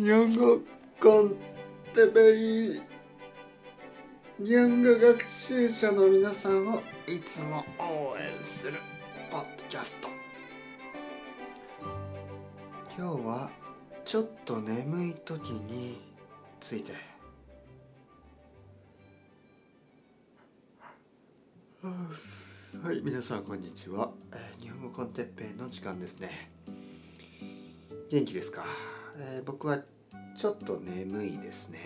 日本語コンテペイ日本語学習者の皆さんをいつも応援するポッドキャスト。今日はちょっと眠い時について。はい皆さんこんにちは、えー日本語コンテッペイの時間ですね。元気ですか、えー僕はちょっと眠いですね。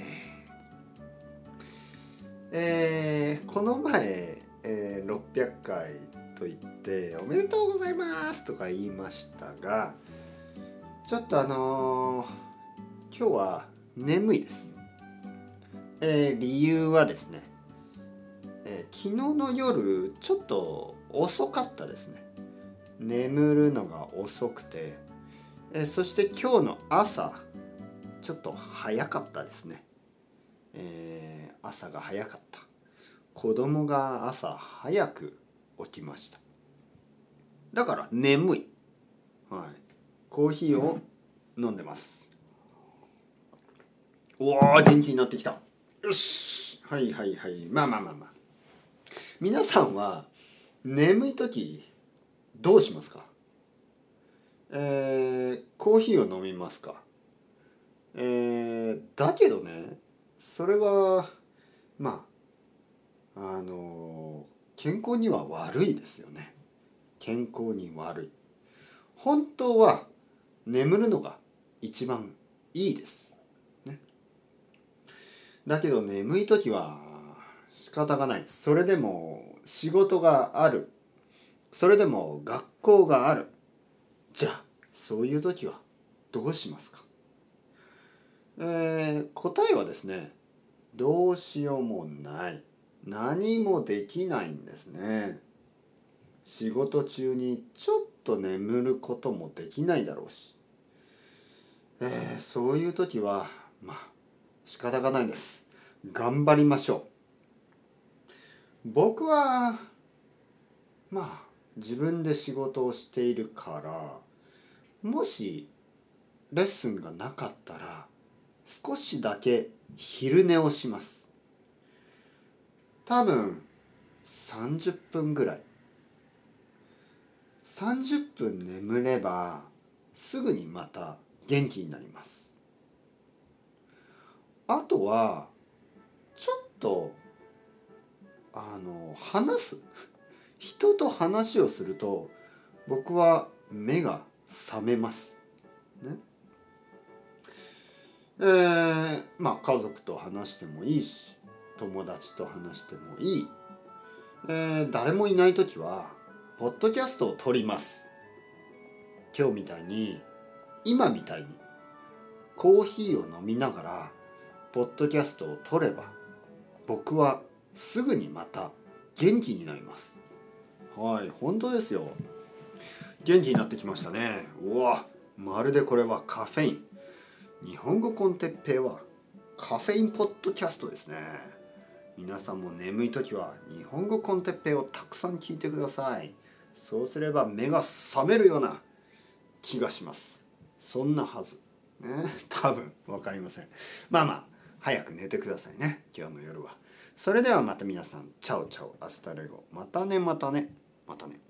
えーこの前、えー600回と言って「おめでとうございます」とか言いましたがちょっとあのー今日は眠いです、えー理由はですね、えー昨日の夜ちょっと遅かったですね。眠るのが遅くて、えそして今日の朝ちょっと早かったですね、えー朝が早かった。子供が朝早く起きました。だから眠い、はい、コーヒーを飲んでます。おー元気になってきた。よし。はいはいはい。まあまあまあまあ。皆さんは眠い時どうしますか？えー、コーヒーを飲みますか？えー、だけどねそれはまああの健康には悪いですよね。健康に悪い。本当は眠るのが一番いいです、ね、だけど眠い時は仕方がない。それでも仕事がある。それでも学校がある。じゃあそういう時はどうしますか？えー答えはですねどうしようもない。何もできないんですね。仕事中にちょっと眠ることもできないだろうし、えーそういう時はまあ仕方がないです。頑張りましょう。僕はまあ自分で仕事をしているからもしレッスンがなかったら少しだけ昼寝をします。多分30分ぐらい。30分眠ればすぐにまた元気になります。あとはちょっとあの話す。人と話をすると僕は目が覚めます。ね。えーまあ家族と話してもいいし友達と話してもいい、えー誰もいない時はポッドキャストを撮ります。今日みたいに今みたいにコーヒーを飲みながらポッドキャストを撮れば僕はすぐにまた元気になります。はい本当ですよ。元気になってきましたね。うわまるでこれはカフェイン。日本語コンテッペイはカフェインポッドキャストですね。皆さんも眠い時は日本語 con Teppei をたくさん聞いてください。そうすれば目が覚めるような気がします。そんなはず。ね多分。分かりません。まあまあ早く寝てくださいね。今日の夜は。それではまた皆さん。 Chao chao。 Hasta luego。またねまたね。またね。